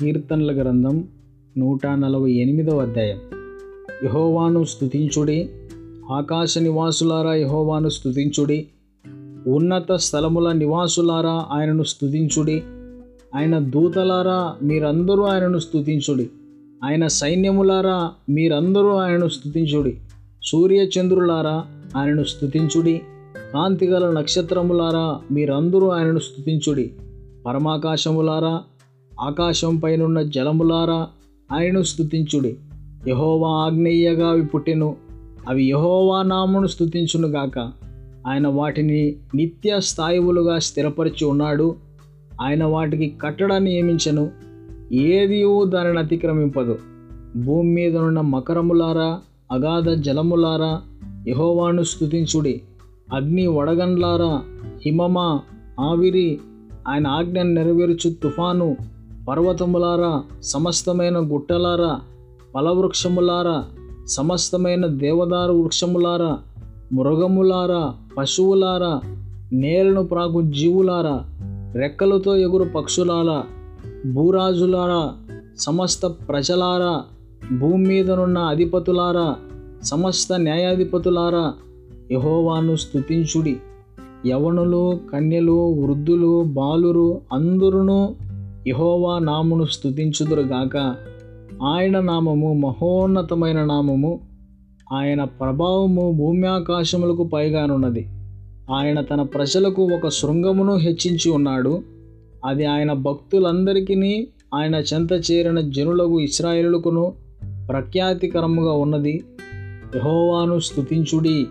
కీర్తనల గ్రంథం నూట నలభై ఎనిమిదవ అధ్యాయం. యహోవాను స్థుతించుడి ఆకాశ నివాసులారా యహోవాను స్థుతించుడి ఉన్నత స్థలముల నివాసులారా ఆయనను స్థుతించుడి ఆయన దూతలారా మీరందరూ ఆయనను స్థుతించుడి ఆయన సైన్యములారా మీరందరూ ఆయనను స్థుతించుడి సూర్యచంద్రులారా ఆయనను స్థుతించుడి కాంతిగల నక్షత్రములారా మీరందరూ ఆయనను స్థుతించుడి పరమాకాశములారా ఆకాశం పైనున్న జలములారా ఆయనను స్తుతించుడి. యహోవా ఆగ్నేయగా అవి పుట్టెను. అవి యహోవా నామును స్థుతించునుగాక ఆయన వాటిని నిత్య స్థాయివులుగా స్థిరపరిచి ఉన్నాడు. ఆయన వాటికి కట్టడ నియమించను. ఏది దానిని అతిక్రమింపదు. భూమి మీద ఉన్న మకరములారా అగాధ జలములారా యహోవాను స్తుతించుడి. అగ్ని వడగండ్లారా హిమమా ఆవిరి ఆయన ఆజ్ఞను నెరవేర్చు తుఫాను పర్వతములారా సమస్తమైన గుట్టలారా ఫలవృక్షములారా సమస్తమైన దేవదారు వృక్షములారా మృగములారా పశువులారా నేలను ప్రాకు జీవులారా రెక్కలతో ఎగురు పక్షులారా భూరాజులారా సమస్త ప్రజలారా భూమి మీదనున్న అధిపతులారా సమస్త న్యాయాధిపతులారా యహోవాను స్తుతించుడి. యవనులు కన్యలు వృద్ధులు బాలురు అందరును యహోవా నామును స్థుతించుదురుగాక ఆయన నామము మహోన్నతమైన నామము. ఆయన ప్రభావము భూమి ఆకాశములకు పైగానున్నది. ఆయన తన ప్రజలకు ఒక శృంగమును హెచ్చించి ఉన్నాడు. అది ఆయన భక్తులందరికీ ఆయన చెంత చేరిన జనులకు ఇస్రాయేలుకును ప్రఖ్యాతికరముగా ఉన్నది. యహోవాను స్థుతించుడి